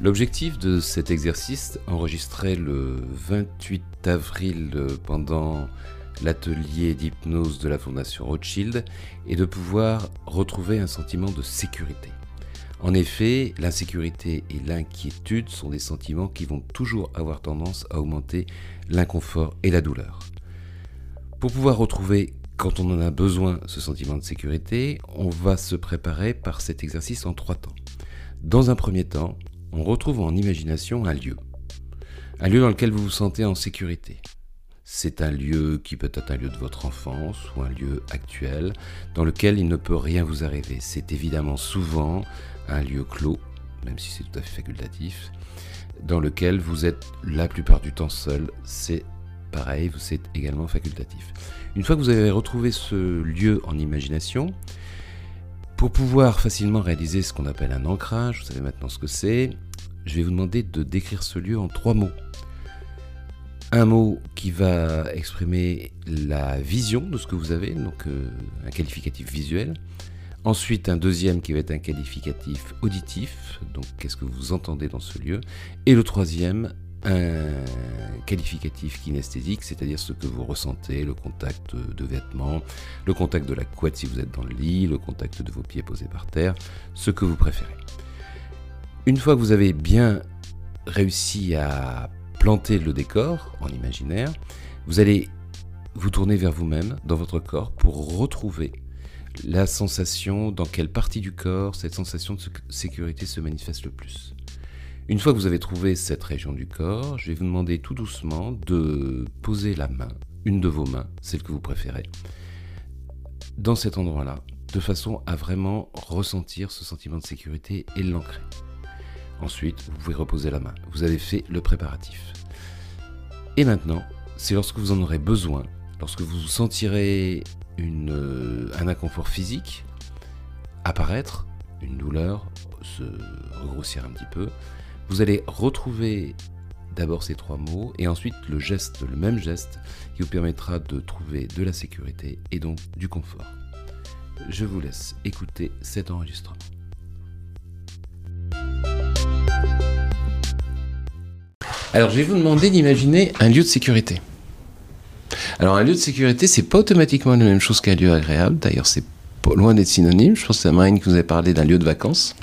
L'objectif de cet exercice, enregistré le 28 avril euh, pendant l'atelier d'hypnose de la Fondation Rothschild, est de pouvoir retrouver un sentiment de sécurité. En effet, l'insécurité et l'inquiétude sont des sentiments qui vont toujours avoir tendance à augmenter l'inconfort et la douleur. Pour pouvoir retrouver, quand on en a besoin, ce sentiment de sécurité, on va se préparer par cet exercice en trois temps. Dans un premier temps, on retrouve en imagination un lieu. Un lieu dans lequel vous vous sentez en sécurité. C'est un lieu qui peut être un lieu de votre enfance ou un lieu actuel dans lequel il ne peut rien vous arriver. C'est évidemment souvent un lieu clos, même si c'est tout à fait facultatif, dans lequel vous êtes la plupart du temps seul. C'est pareil, c'est également facultatif. Une fois que vous avez retrouvé ce lieu en imagination, pour pouvoir facilement réaliser ce qu'on appelle un ancrage, vous savez maintenant ce que c'est, je vais vous demander de décrire ce lieu en trois mots. Un mot qui va exprimer la vision de ce que vous avez, donc euh, un qualificatif visuel. Ensuite, un deuxième qui va être un qualificatif auditif, donc qu'est-ce que vous entendez dans ce lieu. Et le troisième, un qualificatif kinesthésique, c'est-à-dire ce que vous ressentez, le contact de vêtements, le contact de la couette si vous êtes dans le lit, le contact de vos pieds posés par terre, ce que vous préférez. Une fois que vous avez bien réussi à planter le décor en imaginaire, vous allez vous tourner vers vous-même dans votre corps pour retrouver la sensation dans quelle partie du corps cette sensation de sécurité se manifeste le plus. Une fois que vous avez trouvé cette région du corps, je vais vous demander tout doucement de poser la main, une de vos mains, celle que vous préférez, dans cet endroit-là, de façon à vraiment ressentir ce sentiment de sécurité et l'ancrer. Ensuite, vous pouvez reposer la main. Vous avez fait le préparatif. Et maintenant, c'est lorsque vous en aurez besoin, lorsque vous sentirez euh, un inconfort physique apparaître, une douleur se regrossir un petit peu, vous allez retrouver d'abord ces trois mots et ensuite le geste, le même geste qui vous permettra de trouver de la sécurité et donc du confort. Je vous laisse écouter cet enregistrement. Alors je vais vous demander d'imaginer un lieu de sécurité. Alors un lieu de sécurité, c'est pas automatiquement la même chose qu'un lieu agréable. D'ailleurs, c'est loin d'être synonyme. Je pense que c'est Marine qui vous a parlé d'un lieu de vacances.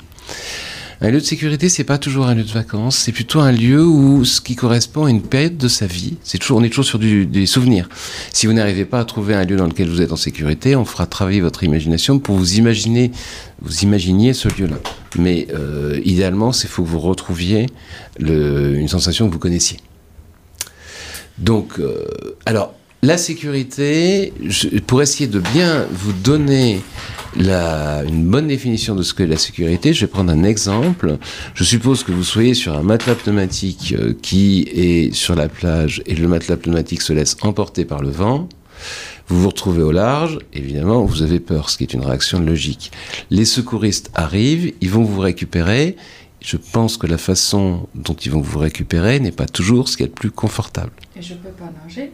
Un lieu de sécurité, c'est pas toujours un lieu de vacances, c'est plutôt un lieu où ce qui correspond à une période de sa vie. C'est toujours, on est toujours sur des souvenirs. Si vous n'arrivez pas à trouver un lieu dans lequel vous êtes en sécurité, on fera travailler votre imagination pour vous imaginer, vous imaginiez ce lieu-là. Mais euh, idéalement, c'est faut que vous retrouviez une sensation que vous connaissiez. Donc, euh, alors, la sécurité, pour essayer de bien vous donner une bonne définition de ce qu'est la sécurité, je vais prendre un exemple. Je suppose que vous soyez sur un matelas pneumatique euh, qui est sur la plage et le matelas pneumatique se laisse emporter par le vent. Vous vous retrouvez au large, évidemment, vous avez peur, ce qui est une réaction logique. Les secouristes arrivent, ils vont vous récupérer. Je pense que la façon dont ils vont vous récupérer n'est pas toujours ce qui est plus confortable. Et je peux pas nager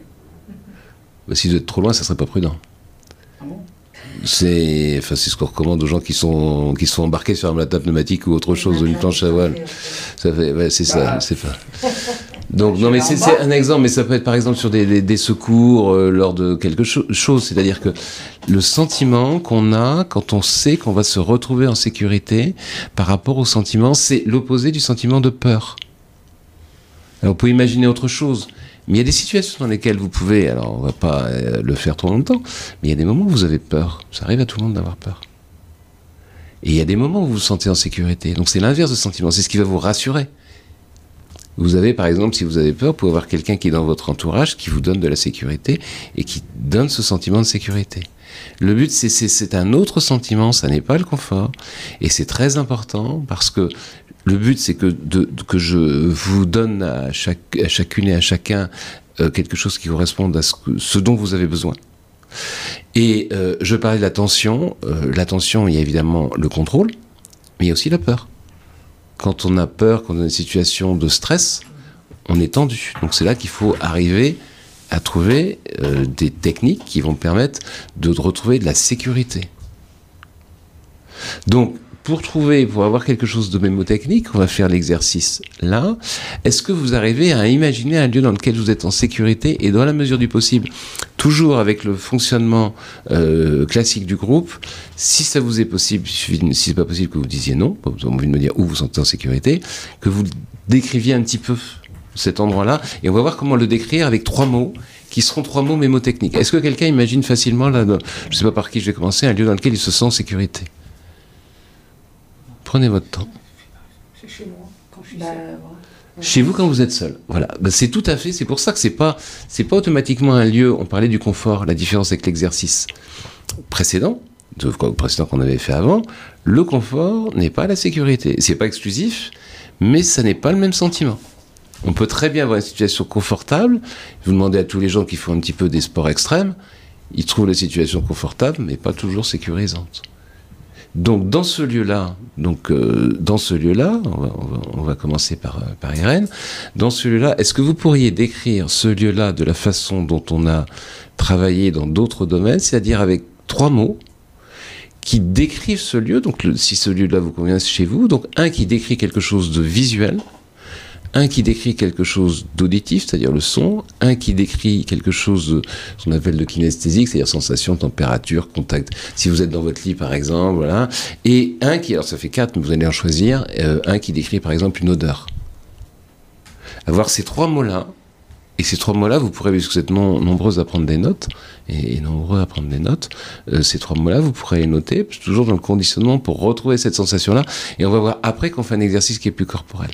bah, Si vous êtes trop loin, ça serait pas prudent. Ah bon? C'est enfin, ce qu'on recommande aux gens qui sont, qui sont embarqués sur un matelas pneumatique ou autre chose, ou une planche à voile. Ça fait, c'est ça, c'est pas. Donc, non, mais c'est un exemple, mais ça peut être par exemple sur des, des, secours euh, lors de quelque chose. C'est-à-dire que le sentiment qu'on a quand on sait qu'on va se retrouver en sécurité par rapport au sentiment, c'est l'opposé du sentiment de peur. Alors, on peut imaginer autre chose. Mais il y a des situations dans lesquelles vous pouvez, alors on va pas euh, le faire trop longtemps, mais il y a des moments où vous avez peur. Ça arrive à tout le monde d'avoir peur. Et il y a des moments où vous vous sentez en sécurité. Donc c'est l'inverse de sentiment, c'est ce qui va vous rassurer. Vous avez par exemple, si vous avez peur, vous pouvez avoir quelqu'un qui est dans votre entourage, qui vous donne de la sécurité et qui donne ce sentiment de sécurité. Le but, c'est un autre sentiment, ça n'est pas le confort. Et c'est très important parce que le but, c'est que, que je vous donne à, chaque, à chacune et à chacun euh, quelque chose qui corresponde à ce, ce dont vous avez besoin. Et euh, je parlais de l'attention. Euh, l'attention, il y a évidemment le contrôle, mais il y a aussi la peur. Quand on a peur, quand on a une situation de stress, on est tendu. Donc c'est là qu'il faut arriver à trouver des techniques qui vont permettre de retrouver de la sécurité. Donc pour trouver, pour avoir quelque chose de mémotechnique, on va faire l'exercice là. Est-ce que vous arrivez à imaginer un lieu dans lequel vous êtes en sécurité et dans la mesure du possible, toujours avec le fonctionnement euh, classique du groupe, si ça vous est possible, si c'est pas possible que vous disiez non, vous avez envie de me dire où vous sentez en sécurité, que vous décriviez un petit peu cet endroit-là, et on va voir comment le décrire avec trois mots qui seront trois mots mémotechniques. Est-ce que quelqu'un imagine facilement, là, je ne sais pas par qui je vais commencer, un lieu dans lequel il se sent en sécurité? Prenez votre temps. C'est chez moi, quand je suis Bah, seule. ouais. Chez vous quand vous êtes seul. Voilà. Bah, c'est tout à fait. C'est pour ça que c'est pas c'est pas automatiquement un lieu. On parlait du confort. La différence avec l'exercice précédent, de, quoi, précédent qu'on avait fait avant, le confort n'est pas la sécurité. C'est pas exclusif, mais ça n'est pas le même sentiment. On peut très bien avoir une situation confortable. Vous demandez à tous les gens qui font un petit peu des sports extrêmes, ils trouvent la situation confortable, mais pas toujours sécurisante. Donc dans ce lieu-là, donc euh, dans ce lieu-là, on va, on va- on va commencer par, euh, par Irène. Dans ce lieu-là, est-ce que vous pourriez décrire ce lieu-là de la façon dont on a travaillé dans d'autres domaines, c'est-à-dire avec trois mots qui décrivent ce lieu? Donc si ce lieu-là vous convient chez vous, donc un qui décrit quelque chose de visuel, un qui décrit quelque chose d'auditif, c'est-à-dire le son, un qui décrit quelque chose ce qu'on appelle de kinesthésique, c'est-à-dire sensation, température, contact. Si vous êtes dans votre lit, par exemple, voilà. Et un qui, alors ça fait quatre, mais vous allez en choisir, euh, un qui décrit, par exemple, une odeur. Avoir ces trois mots-là, et ces trois mots-là, vous pourrez, puisque vous êtes non- nombreuses à prendre des notes, et, et nombreux à prendre des notes, euh, ces trois mots-là, vous pourrez les noter, toujours dans le conditionnement pour retrouver cette sensation-là. Et on va voir après qu'on fait un exercice qui est plus corporel.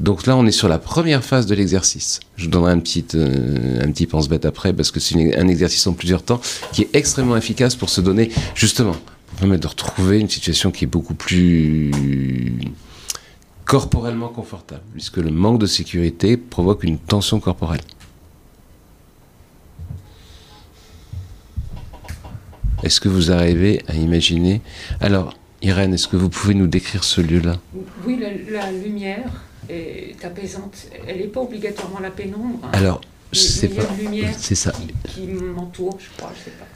Donc là, on est sur la première phase de l'exercice. Je vous donnerai un petit, euh, pense-bête après, parce que c'est un exercice en plusieurs temps qui est extrêmement efficace pour se donner, justement, pour permettre de retrouver une situation qui est beaucoup plus corporellement confortable, puisque le manque de sécurité provoque une tension corporelle. Est-ce que vous arrivez à imaginer? Alors, Irène, est-ce que vous pouvez nous décrire ce lieu-là? Oui, la lumière est apaisante. Elle n'est pas obligatoirement la pénombre. hein. Alors, c'est pas. C'est ça. qui, qui m'entoure, je crois, je sais pas.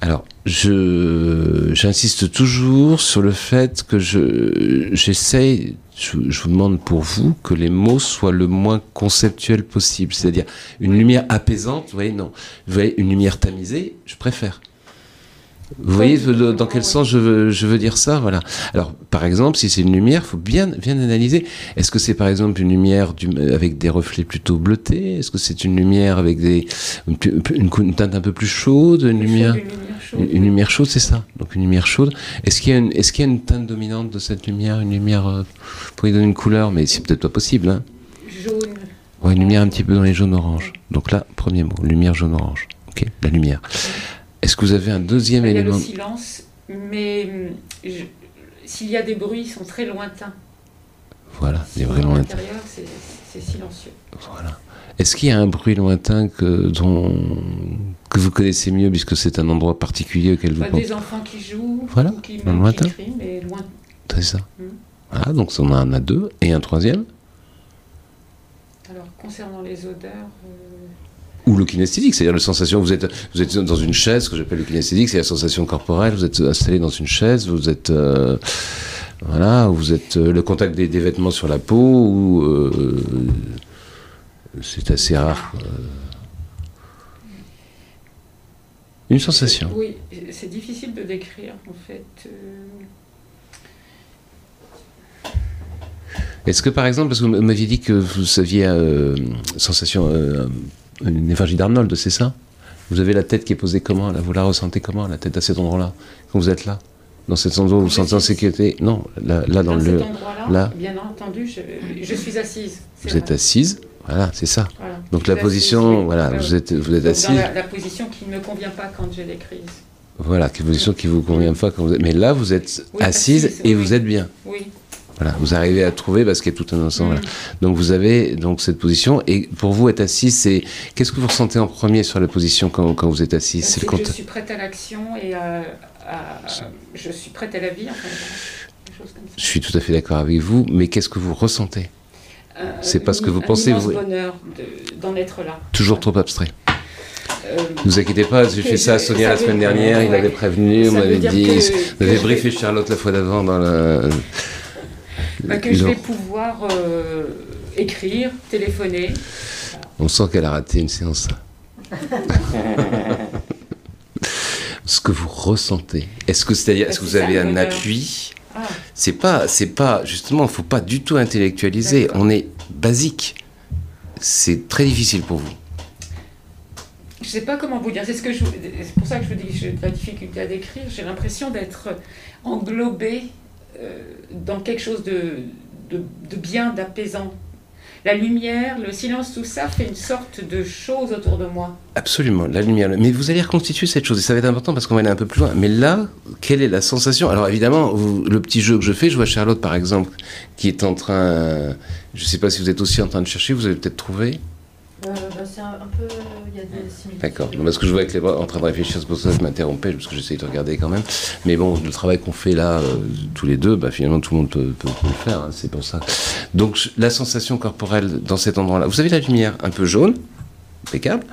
Alors, je j'insiste toujours sur le fait que je j'essaye, je, je vous demande pour vous que les mots soient le moins conceptuels possible, c'est-à-dire une lumière apaisante, vous voyez, non, vous voyez, une lumière tamisée, je préfère. Vous voyez dans quel sens je veux, je veux dire ça Voilà. Alors, par exemple, si c'est une lumière, il faut bien, bien analyser. Est-ce que c'est par exemple une lumière du- avec des reflets plutôt bleutés? Est-ce que c'est une lumière avec des, une, une- une teinte un peu plus chaude Une lumière Une lumière chaude. c'est ça. Donc une lumière chaude. Est-ce qu'il y a une, est-ce qu'il y a une teinte dominante de cette lumière? Une lumière euh, pour y donner une couleur, mais c'est peut-être pas possible. Hein Jaune. ouais, une lumière un petit peu dans les jaunes orange. Donc là, premier mot, lumière jaune orange. Ok, la lumière. Est-ce que vous avez un deuxième Il y a le élément silence, mais hum, je- s'il y a des bruits, ils sont très lointains. Voilà, il est Sinon, vraiment à lointain. l'intérieur, c'est silencieux. Voilà. Est-ce qu'il y a un bruit lointain que, dont, que vous connaissez mieux, puisque c'est un endroit particulier auquel vous Pas pensez des enfants qui jouent, Voilà, ou qui, lointain. qui crient, mais loin. C'est ça. Mhm. Voilà, donc on en a deux. Et un troisième Alors, concernant les odeurs, euh, Ou le kinesthésique, c'est-à-dire la sensation, vous êtes, vous êtes dans une chaise, ce que j'appelle le kinesthésique, c'est la sensation corporelle, vous êtes installé dans une chaise, vous êtes, euh, voilà, vous êtes euh, le contact des, des vêtements sur la peau, ou euh, c'est assez rare. Une sensation. Oui, c'est difficile de décrire en fait. Est-ce que par exemple, parce que vous m'aviez dit que vous saviez euh, sensation, euh, une énergie d'Arnold, c'est ça? Vous avez la tête qui est posée comment? Là Vous la ressentez comment la tête à cet endroit-là? Quand vous êtes là Dans cet endroit où vous vous sentez en sécurité? Non, là, là dans, dans le. cet endroit-là, là. bien entendu, je, je suis assise. Vous êtes assise, voilà, c'est ça. Voilà. Donc la position, assise, voilà, vous êtes, vous êtes Donc, assise. Dans la, la position qui ne me convient pas quand j'ai les crises. Voilà, quelle position qui vous convient pas quand vous êtes. Mais là, vous êtes Oui, assise assise, et oui. vous êtes bien. Oui. Voilà, vous arrivez à trouver parce qu'il y a tout un ensemble. Mm. voilà. Donc vous avez donc cette position et pour vous être assis, c'est qu'est-ce que vous ressentez en premier sur la position quand, quand vous êtes assis? C'est le que je suis prête à l'action et à, à- je suis prête à la vie, enfin, des choses comme ça. Je suis tout à fait d'accord avec vous, mais qu'est-ce que vous ressentez? Euh, C'est pas ce que vous un pensez, vous- bonheur de- d'en être là. Toujours trop abstrait. Euh, ne vous inquiétez pas, j'ai fait ça à Sonia la semaine dernière, il avait prévenu, on m'avait dit, on avait briefé Charlotte la fois d'avant dans la... Bah, que je vais pouvoir euh, écrire, téléphoner. On sent qu'elle a raté une séance. Ce que vous ressentez, est-ce que c'est-à-dire, est-ce que vous avez un appui ah. C'est pas, c'est pas justement, faut pas du tout intellectualiser. On est basique. C'est très difficile pour vous. Je sais pas comment vous dire. C'est ce que je, c'est pour ça que je vous dis que j'ai de la difficulté à décrire. J'ai l'impression d'être englobé euh, dans quelque chose de, de, de bien, d'apaisant la lumière, le silence, tout ça fait une sorte de chose autour de moi. Absolument, la lumière. Mais vous allez reconstituer cette chose, et ça va être important parce qu'on va aller un peu plus loin. Mais là, quelle est la sensation? Alors évidemment, le petit jeu que je fais, je vois Charlotte par exemple, qui est en train... Je ne sais pas si vous êtes aussi en train de chercher, vous avez peut-être trouvé euh, bah, c'est un, peu. Similitudes. D'accord. Parce que je vois avec les bras en train de réfléchir, c'est pour ça que je m'interrompais, parce que j'essaye de regarder quand même. Mais bon, le travail qu'on fait là, euh, tous les deux, bah, finalement, tout le monde peut, le faire. Hein, c'est pour ça. Donc, la sensation corporelle dans cet endroit-là. Vous avez la lumière un peu jaune, impeccable.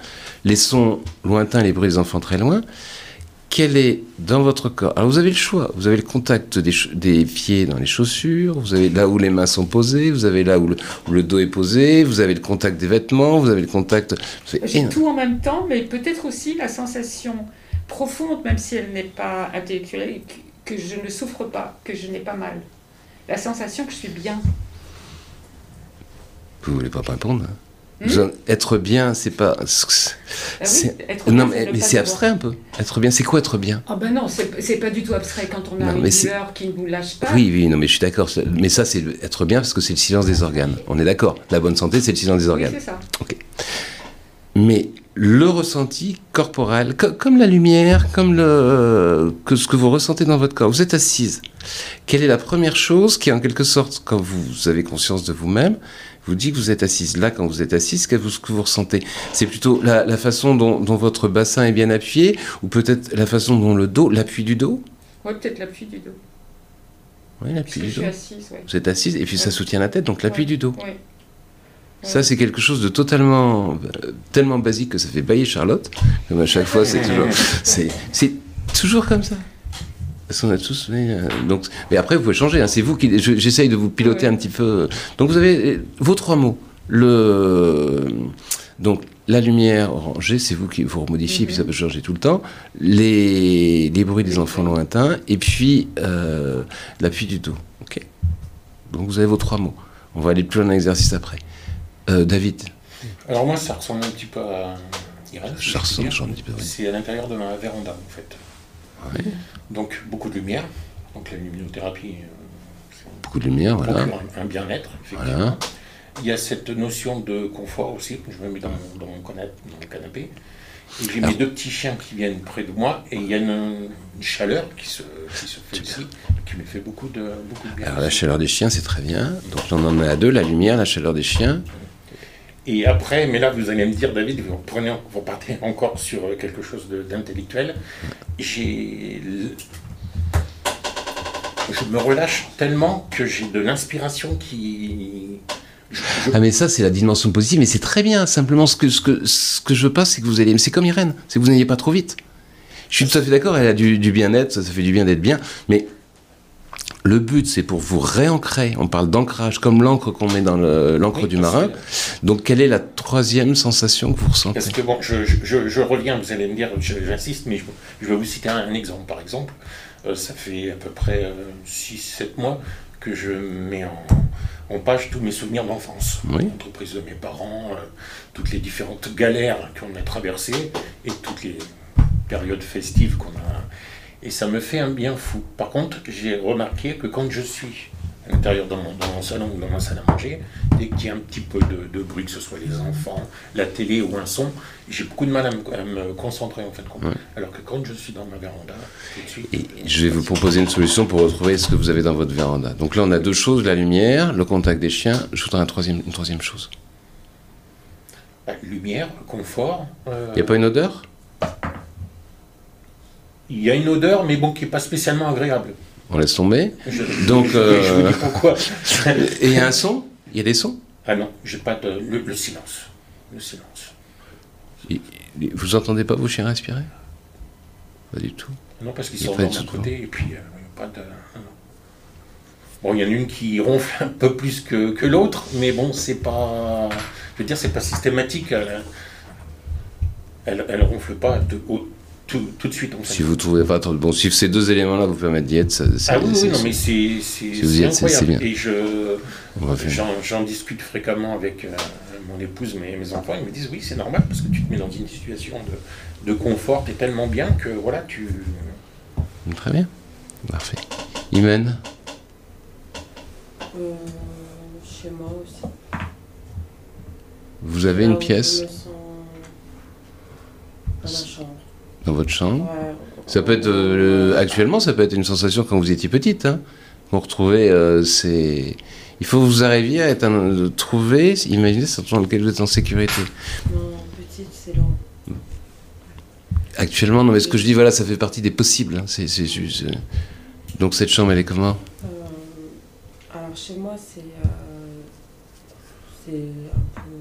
Les sons lointains, les bruits des enfants très loin quel est dans votre corps Alors vous avez le choix, vous avez le contact des, pieds dans les chaussures, vous avez là où les mains sont posées, vous avez là où le, dos est posé, vous avez le contact des vêtements, vous avez le contact... J'ai tout en même temps, mais peut-être aussi la sensation profonde, même si elle n'est pas intellectuelle, que je ne souffre pas, que je n'ai pas mal. La sensation que je suis bien. Vous voulez pas répondre hein? Hmm? être bien, c'est pas. Ah non, mais, c'est abstrait un peu. Être bien, c'est quoi être bien? Ah ben non, c'est pas du tout abstrait quand on a une douleur qui ne nous lâche pas. Oui, oui, non, mais je suis d'accord. Mais ça, c'est être bien parce que c'est le silence des organes. On est d'accord. La bonne santé, c'est le silence des organes. Oui, c'est ça. Ok. Mais le ressenti corporel, comme la lumière, comme le, que ce que vous ressentez dans votre corps. Vous êtes assise. Quelle est la première chose qui, en quelque sorte, quand vous avez conscience de vous-même, vous dit que vous êtes assise. Là, quand vous êtes assise, qu'est-ce que vous ressentez? C'est plutôt la, façon dont, votre bassin est bien appuyé, ou peut-être la façon dont le dos, l'appui du dos? Oui, peut-être l'appui du dos. Oui, l'appui du dos. Je suis assise, Vous êtes assise, et puis ça soutient la tête, donc l'appui du dos. Ça, c'est quelque chose de totalement, euh, tellement basique que ça fait bailler Charlotte. Comme à chaque fois, c'est toujours, c'est toujours comme ça. Parce qu'on a tous. Euh, donc, mais après, vous pouvez changer. Hein. c'est vous qui. J'essaye de vous piloter un petit peu. Donc, vous avez euh, vos trois mots. Le. Donc, la lumière orangée, c'est vous qui vous remodifiez, puis ça peut changer tout le temps. Les, les bruits des enfants lointains, et puis euh, l'appui du dos. Ok. Donc, vous avez vos trois mots. On va aller plus loin dans l'exercice après. David Alors, moi, ça ressemble un petit peu à. ça ressemble un petit peu. C'est à l'intérieur de ma véranda, en fait. Donc beaucoup de lumière. Donc la luminothérapie. Euh, beaucoup de lumière, voilà. Un, bien-être, effectivement. Il y a cette notion de confort aussi. Je me mets dans mon, canapé. Et j'ai mes deux petits chiens qui viennent près de moi et il y a une, chaleur qui se, fait ici, qui me fait beaucoup de, beaucoup de bien. Alors la chaleur des chiens, c'est très bien. Donc j'en en à deux, la lumière, la chaleur des chiens. Et après, mais là, vous allez me dire, David, vous, prenez, vous partez encore sur quelque chose d'intellectuel. Je me relâche tellement que j'ai de l'inspiration qui. Ah mais ça c'est la dimension positive, mais c'est très bien. Simplement ce que, ce que, ce que je veux pas, c'est que vous allez... C'est comme Irène, c'est que vous n'ayez pas trop vite. Je suis tout à fait d'accord, elle a du, du bien-être, ça, ça fait du bien d'être bien, mais le but, c'est pour vous réancrer. On parle d'ancrage, comme l'encre qu'on met dans l'encre du marin. Donc, quelle est la troisième sensation que vous ressentez? Parce que bon, je, reviens, vous allez me dire, j'insiste, mais je, vais vous citer un, exemple. Par exemple, euh, ça fait à peu près 6-7 euh, mois que je mets en, page tous mes souvenirs d'enfance. L'entreprise de mes parents, euh, toutes les différentes galères qu'on a traversées et toutes les périodes festives qu'on a et ça me fait un bien fou. Par contre, j'ai remarqué que quand je suis à l'intérieur dans mon, salon ou dans ma salle à manger, dès qu'il y a un petit peu de, bruit, que ce soit les enfants, la télé ou un son, j'ai beaucoup de mal à me, concentrer en fait. Alors que quand je suis dans ma véranda, tout de suite. Et je vais vous proposer une solution pour retrouver ce que vous avez dans votre véranda. Donc là, on a deux choses la lumière, le contact des chiens. Je voudrais un troisième, une troisième chose. Bah, lumière, confort. Euh, Il n'y a pas une odeur? Il y a une odeur, mais bon, qui n'est pas spécialement agréable. On laisse tomber. Donc, je, vous dis pourquoi. Et il y a un son? Il y a des sons? Ah non, j'ai pas de. Le, silence. Le silence. Il- il- Vous entendez pas vos chiens respirer Pas du tout. Non, parce qu'ils sont d'un côté et puis euh, pas de. non. Bon, il y en a une qui ronfle un peu plus que, que l'autre, mais bon, c'est pas. Je veux dire, c'est pas systématique. Elle, elle, elle ronfle pas de, au- tout, tout de suite en fait. Si vous trouvez pas trop bon, si ces deux éléments-là vous permettent d'y être, ça, Ah oui, oui, non, mais c'est Si vous y c'est êtes, c'est- c'est incroyable. bien. Et je on va faire. j'en discute fréquemment avec euh, mon épouse, mes, mes enfants. Ils me disent oui, c'est normal parce que tu te mets dans une situation de, de confort, t'es tellement bien que voilà, tu. Très bien. Parfait. Imen, Euh, chez moi aussi. vous avez Là une pièce Je me sens dans ma chambre. Dans votre chambre Ouais. Ça peut être euh, le- actuellement, ça peut être une sensation quand vous étiez petite. Hein. Vous retrouvez, euh. Il faut que vous arriviez à être un, trouver, imaginez ce dans lequel vous êtes en sécurité. Non, petite, c'est long. Actuellement, non, mais ce que je dis, voilà, ça fait partie des possibles. hein. C'est, c'est juste, euh, Donc cette chambre, elle est comment? Euh, alors chez moi, c'est c'est un peu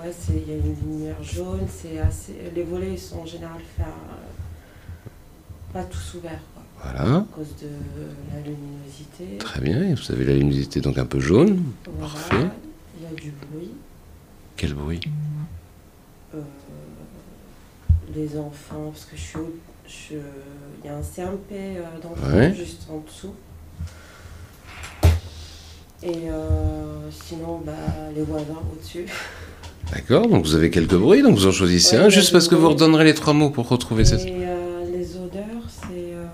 ouais, c'est il y a une lumière jaune, c'est assez les volets sont en général à- pas tous ouverts quoi, Voilà, à cause de la luminosité. très bien. Vous avez la luminosité donc un peu jaune. Voilà, parfait. il y a du bruit. Quel bruit? Euh, les enfants, parce que je suis je- il y a un CMP euh, d'enfants Ouais. juste en dessous. Et euh, sinon, bah, les voisins au-dessus. D'accord, donc vous avez quelques bruits, donc vous en choisissez Ouais, un, juste parce que vous redonnerez les trois mots pour retrouver Et cette... euh, les odeurs, c'est. euh,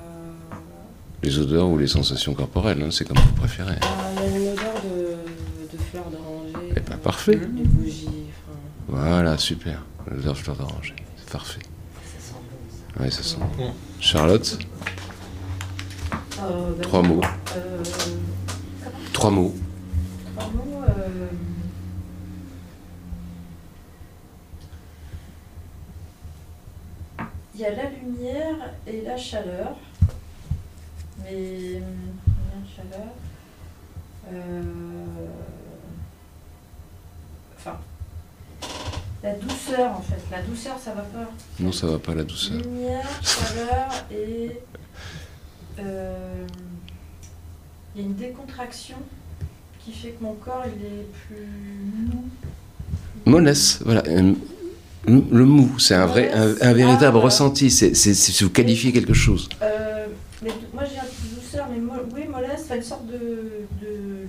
les odeurs ou les sensations corporelles, hein, c'est comme vous préférez. ah, il y a une odeur de, de fleurs d'oranger. Eh ben, euh, parfait. Des bougies. enfin, Voilà, super. L'odeur fleur d'oranger, c'est parfait. ça sent bon ça. Ouais, ça sent. Mm. Charlotte, Euh, bah, trois mots. euh, Trois mots. Trois mots, Il y a la lumière et la chaleur. Mais lumière, chaleur? euh, Enfin, la douceur en fait. La douceur, ça va pas. Non, ça va pas la douceur. Lumière, chaleur et euh, il y a une décontraction qui fait que mon corps il est plus mou. Mollesse, voilà. Le mou, c'est un vrai, un, un véritable Ah, ressenti. C'est c'est- c'est- si vous qualifiez quelque chose. Euh, mais moi j'ai un peu de douceur, mais mo- oui mollesse, c'est une sorte de, de...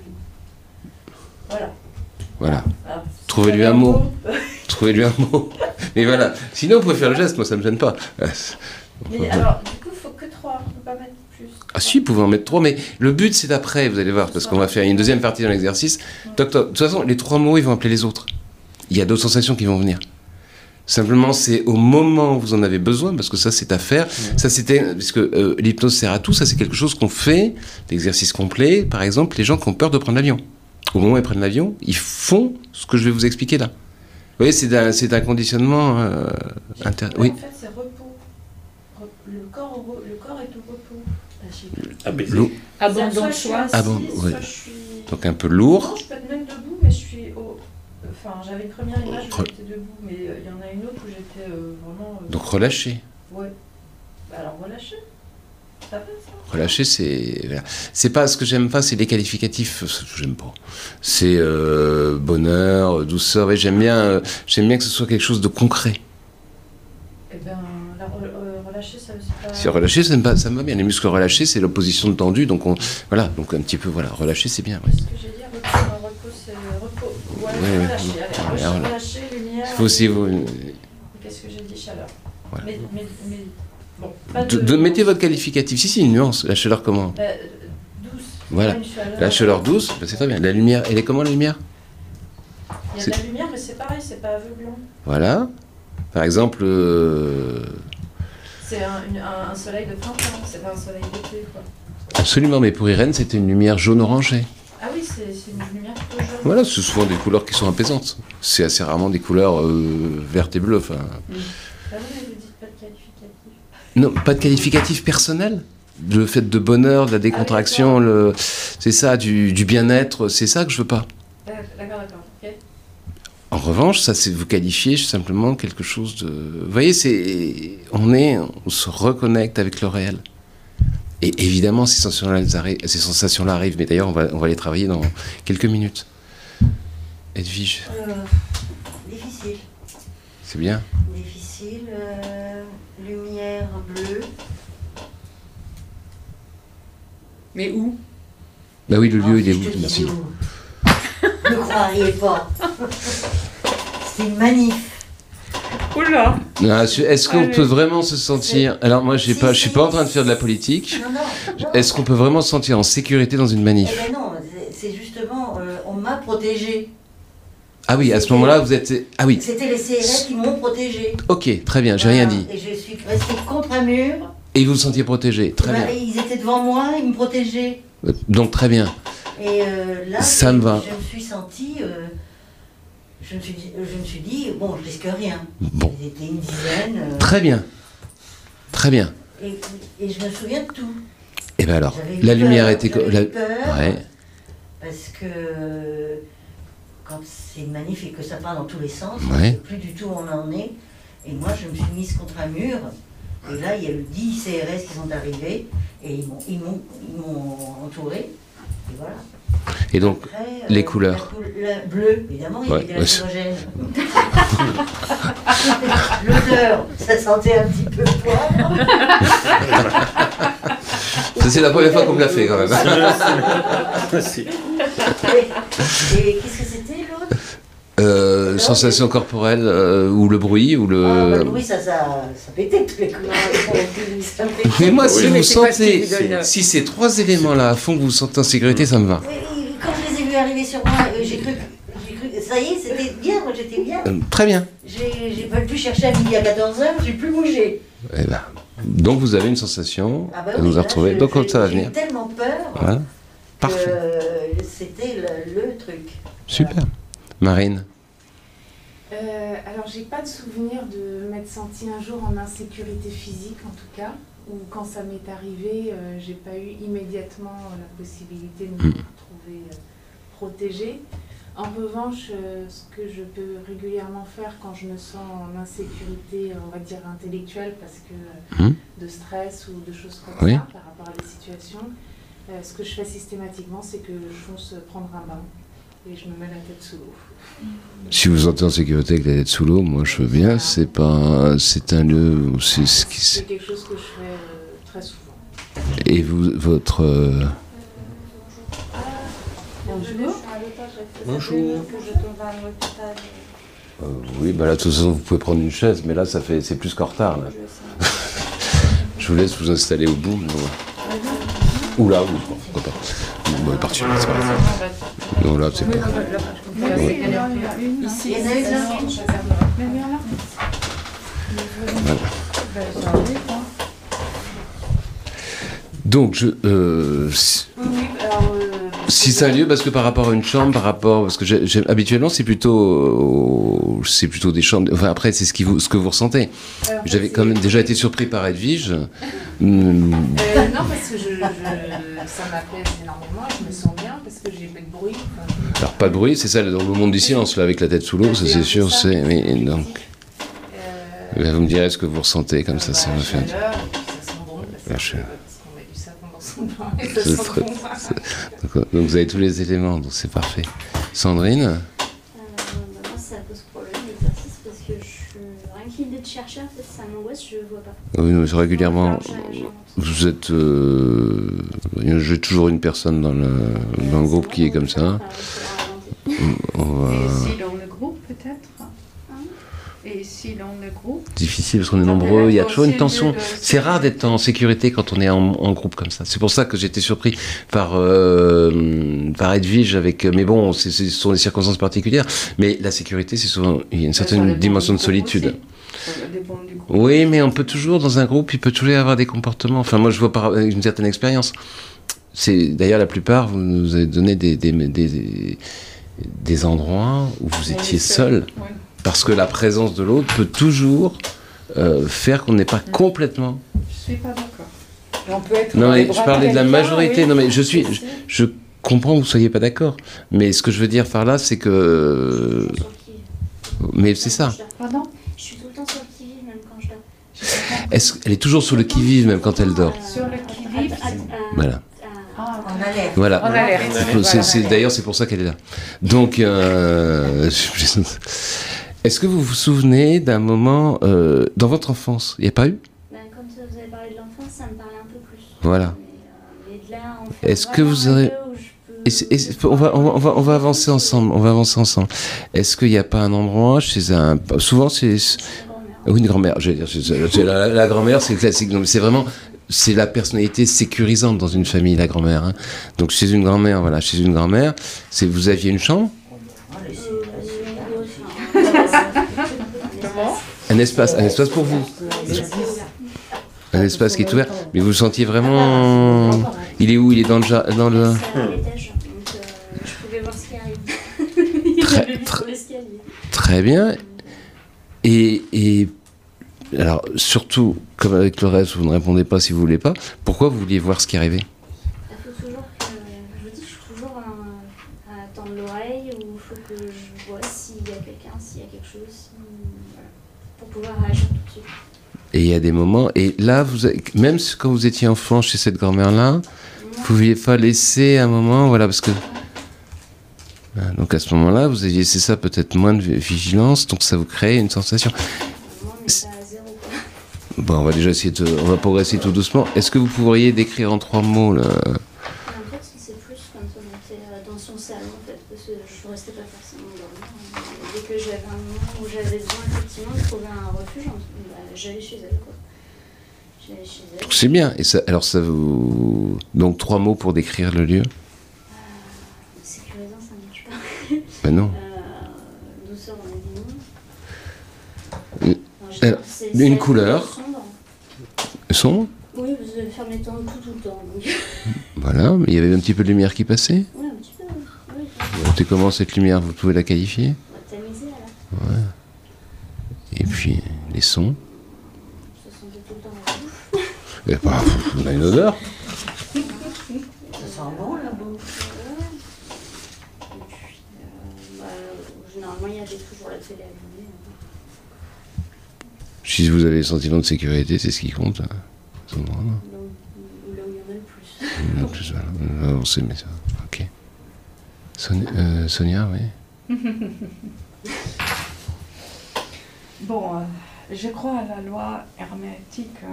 voilà. Voilà. Si Trouvez-lui un mot. Trouvez-lui un mot. Mais voilà. Sinon, vous pouvez faire le geste. Moi, ça me gêne pas. Mais alors du coup il faut que trois, faut pas mettre plus. Ah si, vous pouvez en mettre trois, mais le but c'est d'après, vous allez voir, parce qu'on va faire une deuxième partie dans l'exercice. Toc, toc. De toute façon, les trois mots, ils vont appeler les autres. Il y a d'autres sensations qui vont venir. Simplement, c'est au moment où vous en avez besoin, parce que ça, c'est à faire. Ça, c'était, parce que euh, l'hypnose sert à tout, ça, c'est quelque chose qu'on fait, l'exercice complet. Par exemple, les gens qui ont peur de prendre l'avion. Au moment où ils prennent l'avion, ils font ce que je vais vous expliquer là. Vous voyez, c'est un, c'est un conditionnement euh, inter... Oui, En fait c'est repos. Re- Le corps, au re- le corps est au repos. L'eau- Abandon de choix. Abandon, ouais. donc un peu lourd. Non, je peux être même debout, mais je suis au... Enfin, j'avais une première image où j'étais debout, mais euh, il y en a une autre où j'étais euh, vraiment... euh, Donc relâcher. Ouais. Bah alors relâchez. Ça va ça Relâcher, c'est. C'est pas ce que j'aime pas, c'est les qualificatifs. ce que J'aime pas. C'est euh, bonheur, douceur. Ouais, j'aime bien, j'aime bien que ce soit quelque chose de concret. Eh ben, la re- relâcher, ça pas... Si relâcher, ça me, va, ça me va bien. Les muscles relâchés, c'est l'opposition de tendu. Donc on, voilà, donc un petit peu, voilà, relâcher, c'est bien. ouais. Ce que j'ai dit, repos, non, repos, c'est Allez, voilà. relâcher, lumière... Il faut aussi vous, Qu'est-ce que j'ai dit Chaleur. Voilà. Mais, mais, mais... Bon, pas de, de... de- mettez votre qualificatif. Si, si, une nuance. La chaleur comment Bah, euh, douce. Voilà. Chaleur. La chaleur douce, bah, c'est très bien. La lumière, elle est comment la lumière Il y a de la lumière, mais c'est pareil, c'est pas aveuglant. Voilà. Par exemple, euh, C'est un, une- un- un soleil de printemps, c'est pas un soleil d'été, quoi. absolument. Mais pour Irène, c'était une lumière jaune-orangée. Ah oui, c'est une lumière plutôt jaune. Voilà, c'est souvent des couleurs qui sont apaisantes. C'est assez rarement des couleurs euh, vertes et bleues. Enfin, Ah oui, mais vous dites pas de qualificatif. non, pas de qualificatif personnel. Le fait de bonheur, de la décontraction, le, c'est ça, du, du bien-être, c'est ça que je veux pas. D'accord, d'accord, ok. En revanche, ça, c'est vous qualifiez simplement quelque chose de. Vous voyez, c'est, on est, on se reconnecte avec le réel. Et évidemment, ces sensations-là arrivent, ces sensations-là arrivent. Mais d'ailleurs, on va, on va les travailler dans quelques minutes. Edwige, Euh, difficile. c'est bien. Difficile. euh, lumière bleue. Mais où? Bah oui, le lieu, il est où Merci. où. Ne croiriez pas. C'est magnifique. Oula Non, Est-ce qu'on peut vraiment se sentir Alors moi, je suis si, pas en train de faire de la politique. Est-ce qu'on peut vraiment se sentir en sécurité dans une Eh manif ben non, c'est- justement, euh, on m'a protégée. Ah oui, à ce moment-là, vous êtes. Ah oui. C'était les CRS qui m'ont protégée. Ok, très bien. J'ai rien dit. Et je suis restée contre un mur. Et vous vous sentiez protégé. Très Bah, bien. Ils étaient devant moi, ils me protégeaient. Donc très bien. Et euh, là, Ça je, me va. je me suis sentie. euh, je, me suis, dit- je me suis dit, bon, je risque rien. Bon, Ils étaient une dizaine. euh, très bien. Très bien. et, et je me souviens de tout. Et bien alors, la peur, lumière était. la- eu peur, Ouais. Parce que quand c'est magnifique que ça part dans tous les sens, Ouais. plus du tout où on en est. Et moi, je me suis mise contre un mur. Et là, il y a eu 10 CRS qui sont arrivés. Et ils m'ont entouré. Et voilà. Et donc, Après, euh, les couleurs. la- bleu, évidemment, il y Ouais, avait de ouais, l'hydrogène. L'odeur, ça sentait un petit peu le poivre. c'est la première fois qu'on me l'a fait quand même. Et, et qu'est-ce que c'était l'autre? Euh, sensation corporelle euh, ou le bruit ou le. Ah, bah, le bruit, ça, ça, ça pétait tous les coups. Mais moi, Oui, si mais vous ce sentez, vous donne- si ces trois éléments-là font que vous vous sentez en sécurité, ça me va. Oui, oui, quand je les ai vus arriver sur moi, euh, j'ai cru, que- j'ai cru ça y est, c'était bien, moi j'étais bien. Euh, très bien. J'ai j'ai pas pu chercher à midi à 14h, j'ai plus bougé. Eh ben, donc vous avez une sensation, Ah bah oui, vous là, je- Donc ça va J'ai venir. tellement peur Voilà. que Parfait. c'était le, le truc. Super. Marine. Euh, alors, j'ai pas de souvenir de m'être sentie un jour en insécurité physique, en tout cas, ou quand ça m'est arrivé, euh, j'ai pas eu immédiatement la possibilité de me Mm. retrouver euh, protégée. En revanche, euh, ce que je peux régulièrement faire quand je me sens en insécurité, on va dire intellectuelle, parce que euh, Mm. de stress ou de choses comme Oui. ça par rapport à des situations, euh, ce que je fais systématiquement, c'est que je fonce prendre un bain et je me mets la tête sous l'eau. Si vous vous sentez en sécurité avec la tête sous l'eau, moi je veux bien. C'est pas, c'est un lieu. où C'est ce qui. C'est quelque chose que je fais euh, très souvent. Et vous, votre. euh, Bonjour. Bonjour. À l'hôpital. euh, oui, bah là, de toute façon, vous pouvez prendre une chaise, mais là, ça fait, c'est plus qu'en retard. Là. Je vous laisse vous installer au bout. ouais. Ou là, ou bon, pourquoi pas. Bon, est parti, c'est pas grave. Non, là, c'est pas. Oui. a. Ici, a ça. Donc, je. euh, si- c'est un lieu, parce que par rapport à une chambre, par rapport, parce que habituellement c'est plutôt, c'est plutôt des chambres. Enfin après c'est ce qui vous, ce que vous ressentez. J'avais quand même déjà été surpris par Edwige. Euh, non, parce que je, je- ça m'apaise énormément et je me sens bien parce que j'ai alors pas de bruit, c'est ça dans le monde du silence là avec la tête sous l'eau, ça c'est sûr. C'est oui, donc là, vous me direz ce que vous ressentez comme ça, ça bon parce, La chaleur. donc, vous avez tous les éléments, donc c'est parfait. Sandrine, ça m'angoisse, je vois pas. oui, mais régulièrement, vous êtes, euh, j'ai toujours une personne dans le dans le groupe qui est comme ça. Et ici dans le groupe peut-être? Et ici dans le groupe? Difficile parce qu'on est nombreux, il y a toujours une tension. C'est rare d'être en sécurité quand on est en, en groupe comme ça. C'est pour ça que j'étais surpris par, euh, par Edwige avec. Mais bon, ce sont des circonstances particulières. Mais la sécurité, c'est souvent. Il y a une certaine dimension de solitude. Ça dépend du groupe. Oui, mais on peut toujours, dans un groupe, il peut toujours y avoir des comportements. Enfin, moi, je vois par une certaine expérience. C'est d'ailleurs la plupart, vous nous avez donné des, des, des, des endroits où vous étiez seul. Ouais. Parce que la présence de l'autre peut toujours euh, faire qu'on n'est pas complètement. Je suis pas d'accord. On peut être Non, mais je parlais de la majorité. oui. Non, mais je suis. Je comprends que vous soyez pas d'accord. Mais ce que je veux dire par là, c'est que. Mais c'est ça. Pardon Je suis tout le temps sur le qui-vive, même quand je dors. Est-ce qu'elle est toujours sur le qui-vive même quand elle dort Sur le qui-vive, Voilà. Ah, En alerte. Voilà. C'est- D'ailleurs, c'est pour ça qu'elle est là. Donc, euh, est-ce que vous vous souvenez d'un moment euh, dans votre enfance? Il n'y a pas eu? Ben, quand vous avez parlé de l'enfance, ça me parlait un peu plus. Voilà. Euh, en fait, Est-ce que vous aurez- Et et on, on, va, on, va, on va avancer ensemble. On va avancer ensemble. Est-ce qu'il n'y a pas un endroit chez un. Souvent, c'est. Grand-mère. Oui, une grand-mère. j'allais dire, c'est- c'est La, la grand-mère, c'est classique. Donc, C'est vraiment. C'est la personnalité sécurisante dans une famille, la grand-mère. hein. Donc, chez une grand-mère, voilà, chez une grand-mère, c'est vous aviez une chambre, un espace, un espace pour vous, un espace qui est ouvert. Mais vous le sentiez vraiment. Il est où? Il est dans le. ja- Dans le... C'est à l'étage, donc je pouvais voir ce qui arrive. Il Très- très-. Très bien. Et, et alors, surtout, comme avec le reste, vous ne répondez pas si vous voulez pas, pourquoi vous vouliez voir ce qui arrivait? Il faut toujours que. Je vous dis, je suis toujours à, à tendre l'oreille ou il faut que je vois s'il y a quelqu'un, s'il y a quelque chose, si- voilà, pour pouvoir réagir tout de suite. Et il y a des moments, et là, vous avez- même quand vous étiez enfant chez cette grand-mère-là, vous pouviez pas laisser un moment, voilà, parce que. Donc à ce moment-là, vous aviez, c'est ça, peut-être moins de vigilance, donc ça vous crée une sensation. Bon, on va déjà essayer de, on va progresser tout doucement. Est-ce que vous pourriez décrire en trois mots là Et en fait, c'est plus quand on était dans son salon, en fait, parce que je ne restais pas forcément dormir. Dès que j'avais un moment où j'avais besoin effectivement de trouver un refuge, on- j'allais chez elle. Quoi. J'allais chez elle. Donc, C'est bien. Et ça, alors ça vous, donc trois mots pour décrire le lieu? Je veux alors, dire, c'est- une couleur. sombre. Son. Oui, vous avez fermé tout, tout, tout le temps. Donc... Voilà. Mais il y avait un petit peu de lumière qui passait. Oui, un petit peu. Oui. C'est comment cette lumière Vous pouvez la qualifier? On va tamiser alors. Et puis les sons. Ça sentait tout le temps la bouffe. Eh ben, on a une odeur. Ça sent bon la bouffe. Et puis, euh, bah, généralement, il y avait toujours la télé allumée. hein. Si vous avez le sentiment de sécurité, c'est ce qui compte. hein, à ce moment-là. Là où, là où il y en a le plus. En plus, voilà, on va avancer, mais ça. Ok. Sonia, euh, Sonia, oui. Bon, euh, je crois à la loi hermétique euh,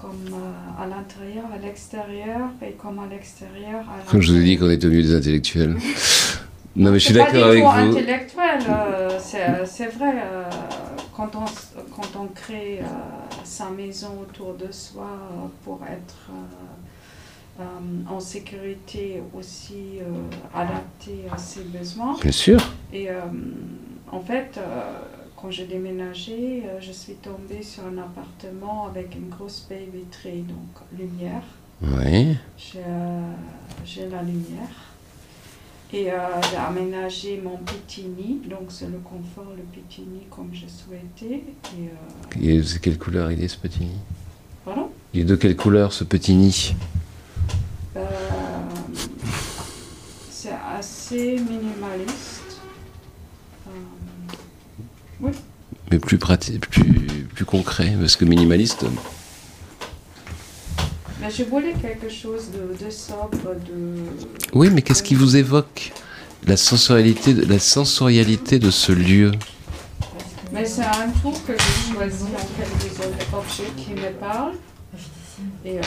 comme euh, à l'intérieur, à l'extérieur et comme à l'extérieur. à Comme je vous ai dit qu'on était au milieu des intellectuels. Non, mais je suis d'accord avec vous. intellectuel, euh, c'est c'est vrai. Quand, on, quand on crée euh, sa maison autour de soi euh, pour être euh, en sécurité aussi euh, adapté à ses besoins. Bien sûr. Et en fait, quand j'ai déménagé, je suis tombée sur un appartement avec une grosse baie vitrée, donc lumière. Oui. J'ai la lumière. Et euh, j'ai aménagé mon petit nid, donc c'est le confort, le petit nid comme je souhaitais. Et, euh, Et c'est quelle couleur il est ce petit nid? Pardon? Il est de quelle couleur ce petit nid? Euh, C'est assez minimaliste. Euh, Mais plus pratique, plus, plus concret, parce que minimaliste. Je voulais quelque chose de, de sobre, de... Oui, mais qu'est-ce qui vous évoque la sensorialité, de, la sensorialité de ce lieu? Mais c'est un tour que j'ai choisi en quelques autres objets qui me parlent. Et euh.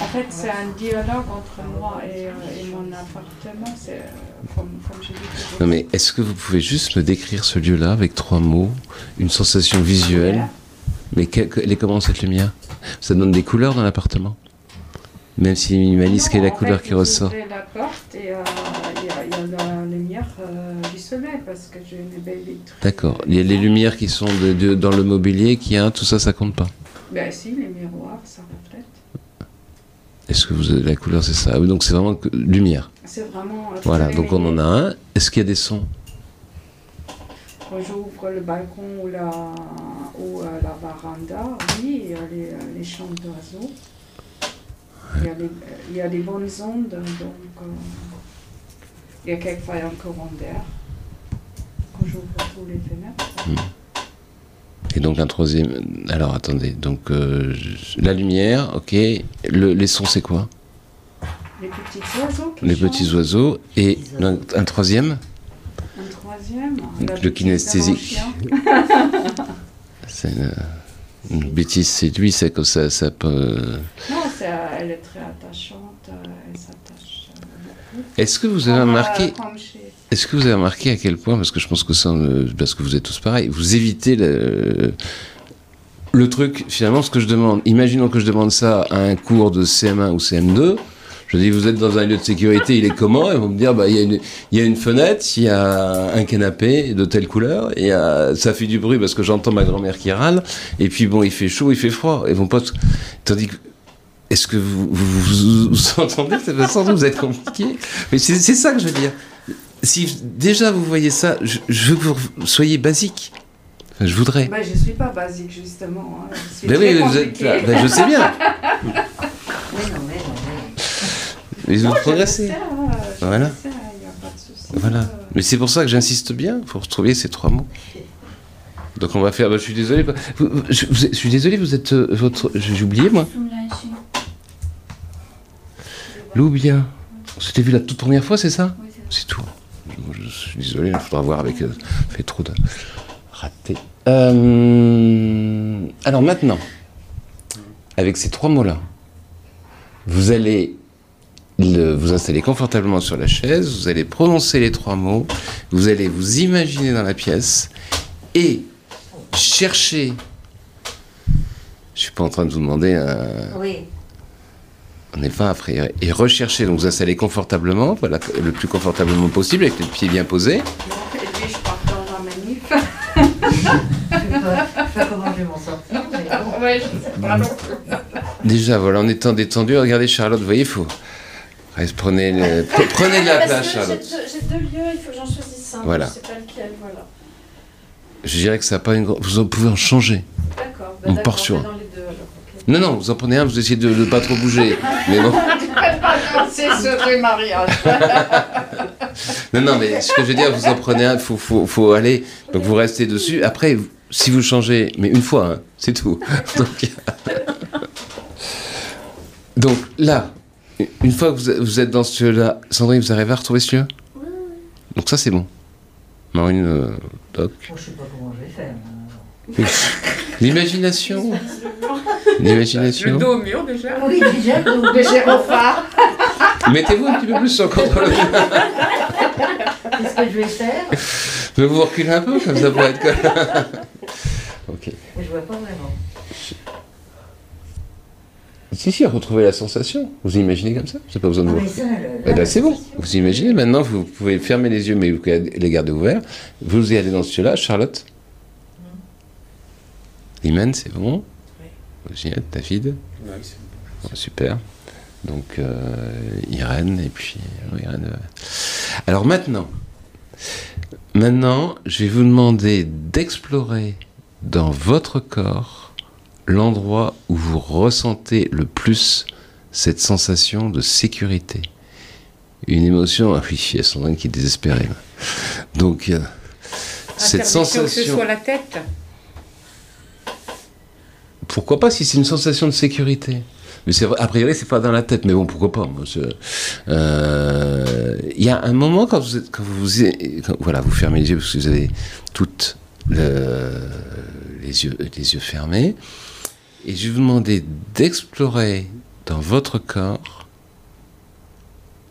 En fait, c'est un dialogue entre moi et, euh, et mon appartement. C'est euh, comme, comme je dis. toujours. Non, mais est-ce que vous pouvez juste me décrire ce lieu-là avec trois mots, une sensation visuelle Mais que- que- elle est comment cette lumière Ça donne des couleurs dans l'appartement Même si minimaliste, Non, quelle est la couleur fait, qui ressort? la porte et euh, il y, a- il y a la lumière euh, du soleil parce que j'ai une belle vitre. D'accord. Il y a les lumières qui sont de- de- dans le mobilier, qui a tout ça, ça compte pas? Ben si, les miroirs, ça reflète. Est-ce que vous avez la couleur, c'est ça? Ah oui, Donc c'est vraiment lumière. C'est vraiment. euh, Voilà, donc on en a un. Est-ce qu'il y a des sons? J'ouvre le balcon ou la, ou, euh, la varanda, oui, il y a les, euh, les chants d'oiseaux. Il, y a des, il y a des bonnes ondes, donc euh, il y a quelquefois un courant d'air. j'ouvre tous les fenêtres. Et donc un troisième. Alors attendez, donc euh, je- la lumière, ok. Le- les sons, c'est quoi? Les petits oiseaux. qui Les chantent. petits oiseaux. Et un, un troisième? Le kinesthésique. C'est une, une bêtise, lui, c'est que ça, ça peut. Non, c'est, euh, elle est très attachante. euh, Elle s'attache euh, beaucoup. Est-ce que vous avez Comme, euh, remarqué Est-ce que vous avez remarqué à quel point, parce que je pense que ça, parce que vous êtes tous pareils, vous évitez le, le truc, finalement, ce que je demande. Imaginons que je demande ça à un cours de CM1 ou CM2. Je dis, vous êtes dans un lieu de sécurité, il est comment Ils vont me dire, bah, il y, a une- il y a une fenêtre, il y a un canapé de telle couleur, et euh, ça fait du bruit parce que j'entends ma grand-mère qui râle, et puis bon, il fait chaud, il fait froid. Ils vont pas. Tandis que. Est-ce que vous vous, vous- vous entendez? Cette façon vous êtes compliqué Mais c'est ça que je veux dire si déjà vous voyez ça, je, je veux que vous soyez basique. Enfin, je voudrais. Ben, je ne suis pas basique, justement. hein. Je suis Ben très oui, vous êtes là. Ben, je sais bien. Mais non, mais. Progressez. le sais, hein, Voilà. a pas de. Voilà. Euh, Mais c'est pour ça que j'insiste bien. Il faut retrouver ces trois mots. Donc on va faire. bah, je suis désolé. Vous- je, vous- je suis désolé. Vous êtes euh, votre. J'ai oublié moi. Lou bien. On s'était vu la toute première fois, c'est ça C'est tout. Je, je suis désolé. Il faudra voir avec. euh, fait trop de raté. Euh, alors maintenant, avec ces trois mots-là, vous allez le- vous installer confortablement sur la chaise, vous allez prononcer les trois mots, vous allez vous imaginer dans la pièce et chercher. Je suis pas en train de vous demander un, Oui. on n'est pas après. Et rechercher, donc vous installez confortablement, voilà, le plus confortablement possible, avec les pieds bien posés. Et puis je pars dans la manif. Je sais pas, je sais pas comment je vais m'en sortir, mais bon. Ouais, je sais pas non plus. Déjà, voilà, en étant détendu, regardez Charlotte, vous voyez, il faut. Prenez, le- pre- prenez de la place, Charlotte. j'ai deux, lieux, il faut que j'en choisisse un. Voilà. Je sais pas lequel, voilà. Je dirais que ça n'a pas une grande. Vous en pouvez en changer. D'accord, On bah part d'accord, sur on un. va dans les deux alors. ok. Non, non, vous en prenez un, vous essayez de ne pas trop bouger. Mais bon. C'est ce mariage. Non, non, mais ce que je veux dire, vous en prenez un, il faut, faut, faut aller. Donc vous restez dessus. Après, si vous changez, mais une fois, hein, c'est tout. Donc, donc là, une fois que vous êtes- dans ce lieu-là, Sandrine, vous arrivez à retrouver ce lieu? Donc ça, c'est bon. Marine, euh, Doc. Bon, je sais pas comment je vais faire. hein. L'imagination. Le L'imagination. dos au mur déjà. Oui, déjà, Le gyrophare. Mettez-vous un petit peu plus sur le qu'est-ce que je vais faire? Mais vous reculez un peu, comme ça pourrait être Ok. Mais je vois pas vraiment. Si, si, retrouvez la sensation. Vous imaginez comme ça J'ai pas besoin de Ah, vous. mais ça, le- Eh ben, c'est bon. Vous imaginez maintenant, vous pouvez fermer les yeux, mais vous pouvez les garder ouverts. Vous y allez dans ce lieu-là, Charlotte. Imen, c'est bon. Ginette, David. Ouais, c'est- Bon, super. Donc euh, Irène et puis oui, Irène. euh. Alors maintenant, maintenant, je vais vous demander d'explorer dans votre corps l'endroit où vous ressentez le plus cette sensation de sécurité. Une émotion, ah oui, il y a Sandrine qui est désespérée. Donc, euh, cette Interdiction que ce sensation, soit la tête. pourquoi pas si c'est une sensation de sécurité mais c'est a priori, c'est pas dans la tête, mais bon, pourquoi pas euh, Il y a un moment quand vous êtes, quand vous, quand- voilà, vous fermez les yeux parce que vous avez toutes le- les yeux, les yeux fermés, et je vais vous demander d'explorer dans votre corps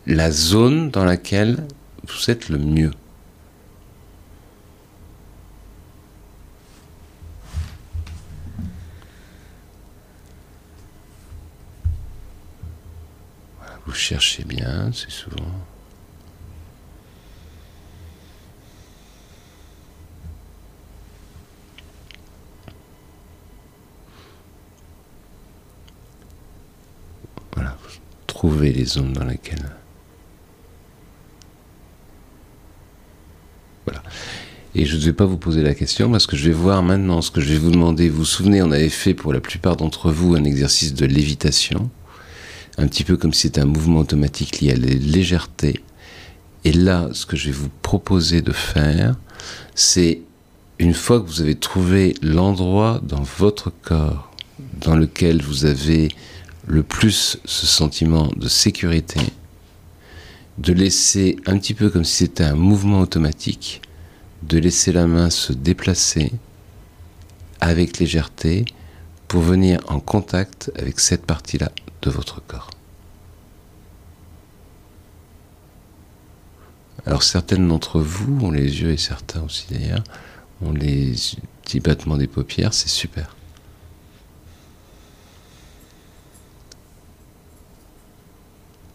la zone dans laquelle vous êtes le mieux. Vous cherchez bien, c'est souvent. Voilà, vous trouvez les zones dans lesquelles. Voilà. Et je ne vais pas vous poser la question parce que je vais voir maintenant ce que je vais vous demander. Vous vous souvenez, on avait fait pour la plupart d'entre vous un exercice de lévitation un petit peu comme si c'était un mouvement automatique lié à la légèreté. Et là, ce que je vais vous proposer de faire, c'est une fois que vous avez trouvé l'endroit dans votre corps dans lequel vous avez le plus ce sentiment de sécurité, de laisser un petit peu comme si c'était un mouvement automatique, de laisser la main se déplacer avec légèreté pour venir en contact avec cette partie-là de votre corps. Alors certaines d'entre vous ont les yeux, et certains aussi d'ailleurs, ont les petits battements des paupières, c'est super.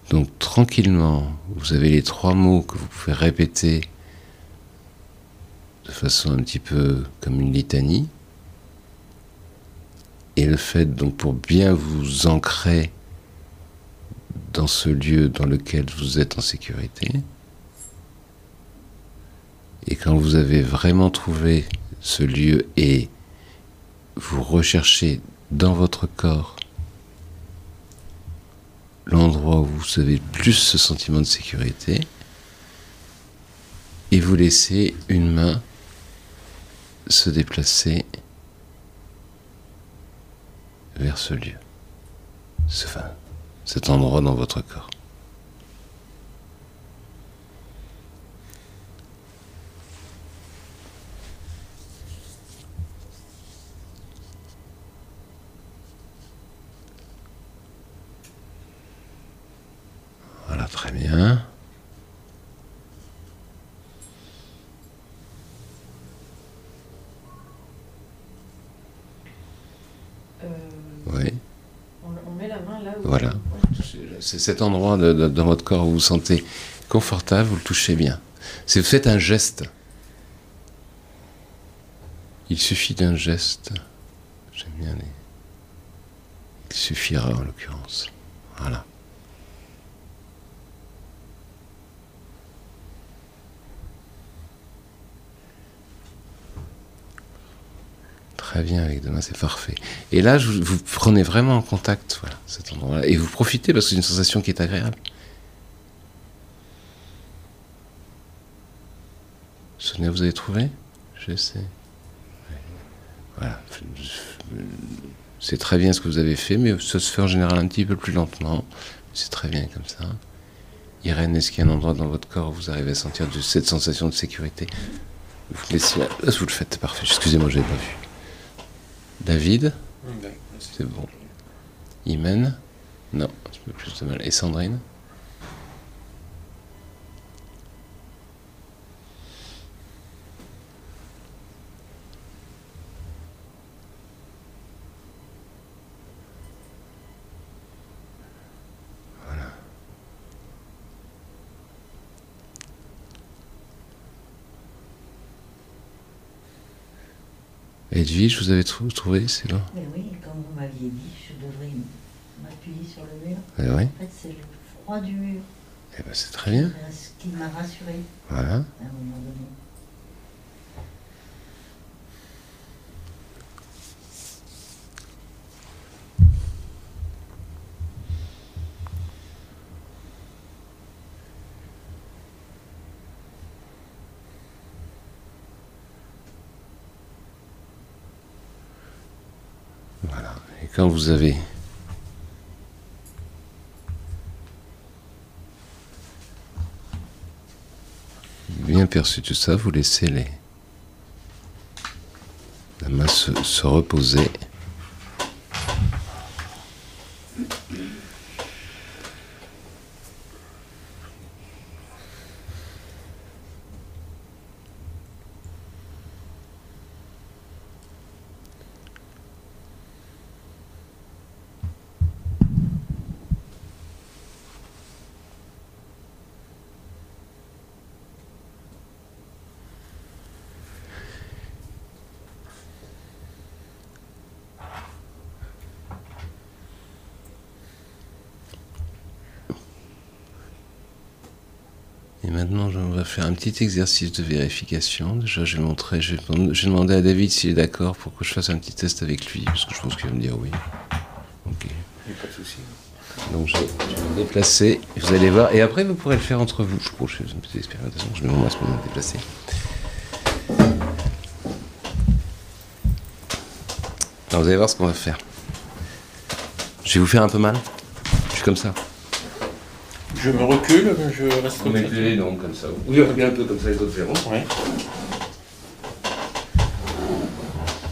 Donc tranquillement, vous avez les trois mots que vous pouvez répéter de façon un petit peu comme une litanie. Et le fait, donc, pour bien vous ancrer dans ce lieu dans lequel vous êtes en sécurité, et quand vous avez vraiment trouvé ce lieu et vous recherchez dans votre corps l'endroit où vous avez plus ce sentiment de sécurité, et vous laissez une main se déplacer vers ce lieu, ce, cet endroit dans votre corps. Voilà, très bien. Euh, Oui. on, on met la main là où Voilà. C'est cet endroit de- de- dans votre corps où vous vous sentez confortable, vous le touchez bien. C'est faites un geste. Il suffit d'un geste. J'aime bien les. Il suffira en l'occurrence. Voilà. Très bien avec deux mains, c'est parfait. Et là, vous, prenez vraiment en contact, voilà, cet endroit-là. Et vous profitez parce que c'est une sensation qui est agréable. Sonia, vous avez trouvé? Je sais. Voilà. C'est très bien ce que vous avez fait, mais ça se fait en général un petit peu plus lentement. C'est très bien comme ça. Irène, est-ce qu'il y a un endroit dans votre corps où vous arrivez à sentir cette sensation de sécurité? Vous là, vous le faites, parfait. Excusez-moi, je n'avais pas vu. David C'est bon. Imen Non, un petit peu plus de mal. Et Sandrine? Edwige, vous avez trou- trouvé C'est bon Mais oui, comme vous m'aviez dit, je devrais m'appuyer sur le mur. Eh oui. En fait, c'est le froid du mur Eh ben, c'est très bien. ce qui m'a rassuré Voilà. à un moment donné. Voilà. Et quand vous avez bien perçu tout ça, vous laissez les la main se, se reposer. Et maintenant, on va faire un petit exercice de vérification. Déjà, j'ai montré, j'ai demandé à David s'il est d'accord pour que je fasse un petit test avec lui, parce que je pense qu'il va me dire oui. Ok. Il n'y a pas de souci. Donc, je, vais me déplacer, vous allez voir, et après, vous pourrez le faire entre vous. Je crois que je une petite expérimentation, je mets mon masque pour me déplacer. Alors, vous allez voir ce qu'on va faire. Je vais vous faire un peu mal. Je suis comme ça. Je me recule, je reste Vous comme ça. mettez les dents comme ça. Oui, regardez un peu comme ça, les autres verront. Ouais.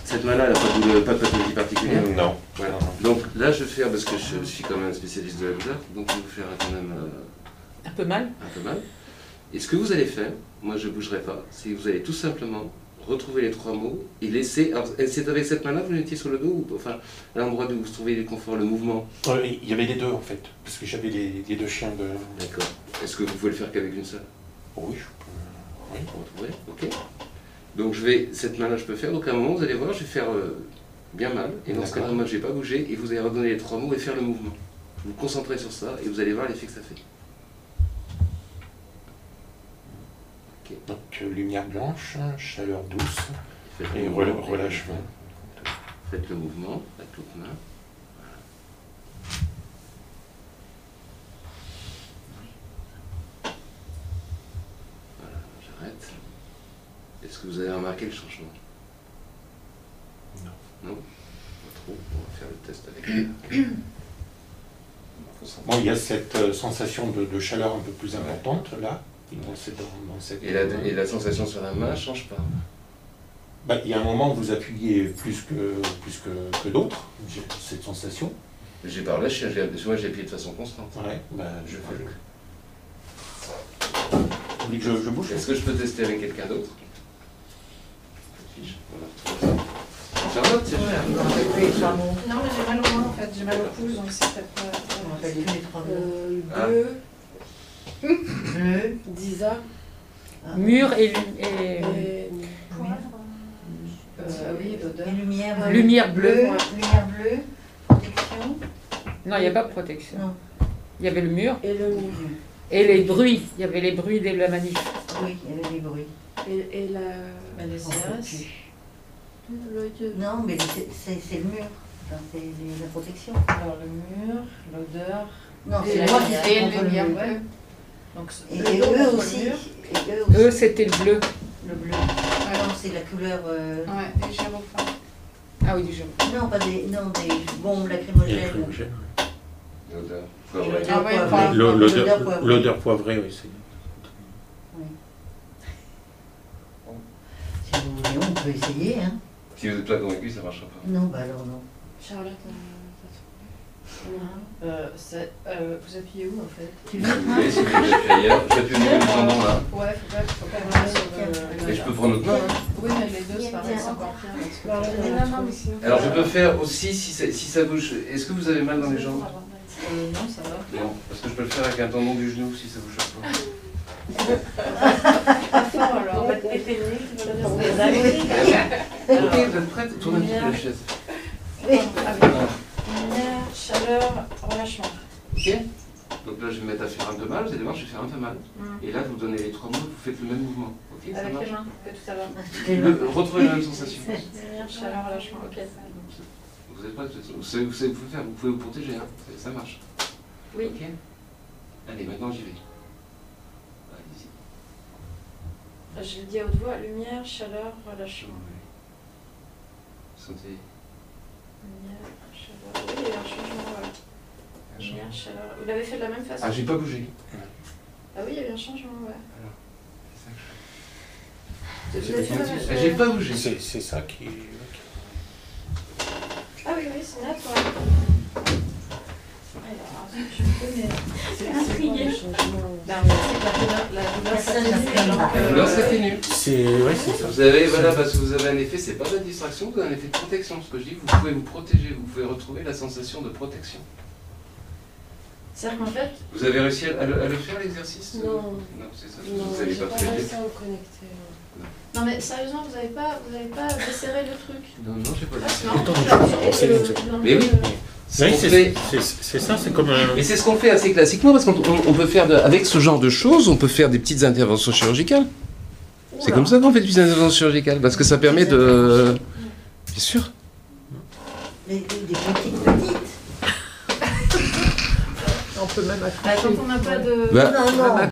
Cette main-là, elle n'a pas, de- pas de pathologie particulière. Non. Voilà. Non, non. Donc là, je vais faire, parce que je suis quand même un spécialiste de la douleur, donc je vais vous faire quand même euh, Un peu mal. un peu mal. Et ce que vous allez faire, moi je ne bougerai pas, c'est que vous allez tout simplement retrouver les trois mots et laisser. Alors, c'est avec cette main-là que vous mettiez sur le dos, ou enfin, à l'endroit où vous trouvez le confort, le mouvement? Euh, Il y avait les deux en fait, parce que j'avais les, les deux chiens de. D'accord. Est-ce que vous pouvez le faire qu'avec une seule? Oui, je peux. Oui. Ok. Donc je vais, cette main-là, je peux faire. Donc à un moment, vous allez voir, je vais faire euh, bien mal. Et dans ce cas-là, moi, je ne vais pas bouger. Et vous allez redonner les trois mots et faire le mouvement. Vous vous concentrez sur ça et vous allez voir l'effet que ça fait. Donc euh, lumière blanche, chaleur douce Faites et relâchement. Faites le mouvement avec l'autre main. Voilà. Voilà, j'arrête. Est-ce que vous avez remarqué le changement? Non. Non Pas trop. On va faire le test avec. Bon, il y a cette euh, sensation de, de chaleur un peu plus importante là, dans cette, dans cette- Et la, et la sensation sur la main change pas. Bah, il y a un moment où vous appuyez plus que, plus que, que d'autres, j'ai cette sensation. J'ai par là, j'ai- j'ai- moi j'ai appuyé de façon constante. Ouais, bah, je fais le. Vous que je, je bouge? Est-ce que je peux tester avec quelqu'un d'autre? Voilà. Charlotte, c'est Non, mais j'ai mal au moins en fait, j'ai mal au pouce, donc c'est peut-être On rappelle tous les trois mots. Euh, Ah. Bleu, Bleu, Disa Mur et, et et Euh, oui, lumière. lumière bleue. bleue. Lumière bleue, protection. Non, il n'y a pas de protection. Il y avait le mur et le mur. et les bruits. Il y avait les bruits de la manif. Oui, il y avait des bruits. Et, et la. Les CRS. le- Non, mais c'est le mur. Enfin, c'est les- la protection. Alors le mur, l'odeur. Non, c'est la la lumière, Donc Et, eux aussi. Et eux aussi. Eux, c'était le bleu. Le bleu. Non, c'est la couleur. euh, Ouais, des gyrophares. Ah oui, du jaune. Non, pas des, non, des bombes lacrymogènes. lacrymogène. L'odeur. Ah ouais, poivrée. enfin, L'o- L'odeur poivrée. oui. c'est- Si vous voulez, on peut essayer. Hein. Si vous n'êtes pas convaincu, ça ne marchera pas. Non, bah alors non. Charlotte, euh, euh, c'est- euh, vous appuyez où en fait voulez, si vous appuyez ailleurs, j'appuie au niveau du tendon là. Ouais, faut pas, faut pas vraiment sur le. Et je peux prendre l'autre main. hein. Oui, mais les deux, c'est pareil, c'est encore pire. que- Bah. Alors je peux faire aussi si ça, si ça bouge. Est-ce que vous avez mal dans les jambes? Euh, non, ça va. Non, parce que je peux le faire avec un tendon du genou si ça bouge pas. Pas fort alors. On va te péter le nez, tu vas On dire les a mis. Ok, vous êtes prête? Tournez un petit peu la chaise. Oui. Lumière, chaleur, relâchement. Ok Donc là je vais me mettre à faire un peu mal, vous allez voir, je vais faire un peu mal. Mm. Et là vous donnez les trois mots, vous faites le même mouvement. Ok, Avec les mains, que tout à l'heure. Retrouvez la même sensation. Lumière, chaleur, relâchement, ok. Vous êtes Vous savez, vous savez, vous pouvez faire, vous pouvez vous protéger, hein. ça, marche. Oui. Ok Allez, maintenant j'y vais. Allez-y. Je le dis à haute voix, lumière, chaleur, relâchement. Sentez. Il y a un changement, chaleur. Vous l'avez fait de la même façon Ah, j'ai pas bougé. Ah oui, il y a eu un changement, ouais. C'est même Ah, J'ai pas bougé. C'est c'est ça qui. Ah oui, oui, c'est net, ouais. Je c'est c'est. Vous avez, un effet, c'est pas de distraction, vous avez un effet de protection. Ce que je dis, vous pouvez vous protéger, vous pouvez retrouver la sensation de protection. C'est-à-dire qu'en fait, Vous avez réussi à, le, faire l'exercice Non. Non, c'est ça, Non, vous pas pas non mais sérieusement, vous n'avez pas, vous pas desserré le truc. Non, non, j'ai pas Ah. Non, Mais oui. Ce Oui, qu'on c'est fait- ça, c'est comme un. Et c'est ce qu'on fait assez classiquement parce qu'on on- on peut faire, de- avec ce genre de choses, on peut faire des petites interventions chirurgicales. C'est comme ça qu'on fait des petites interventions chirurgicales parce que ça permet de. Bien sûr. Des, petites petites. On peut même quand on n'a pas de. Bah, Non, non.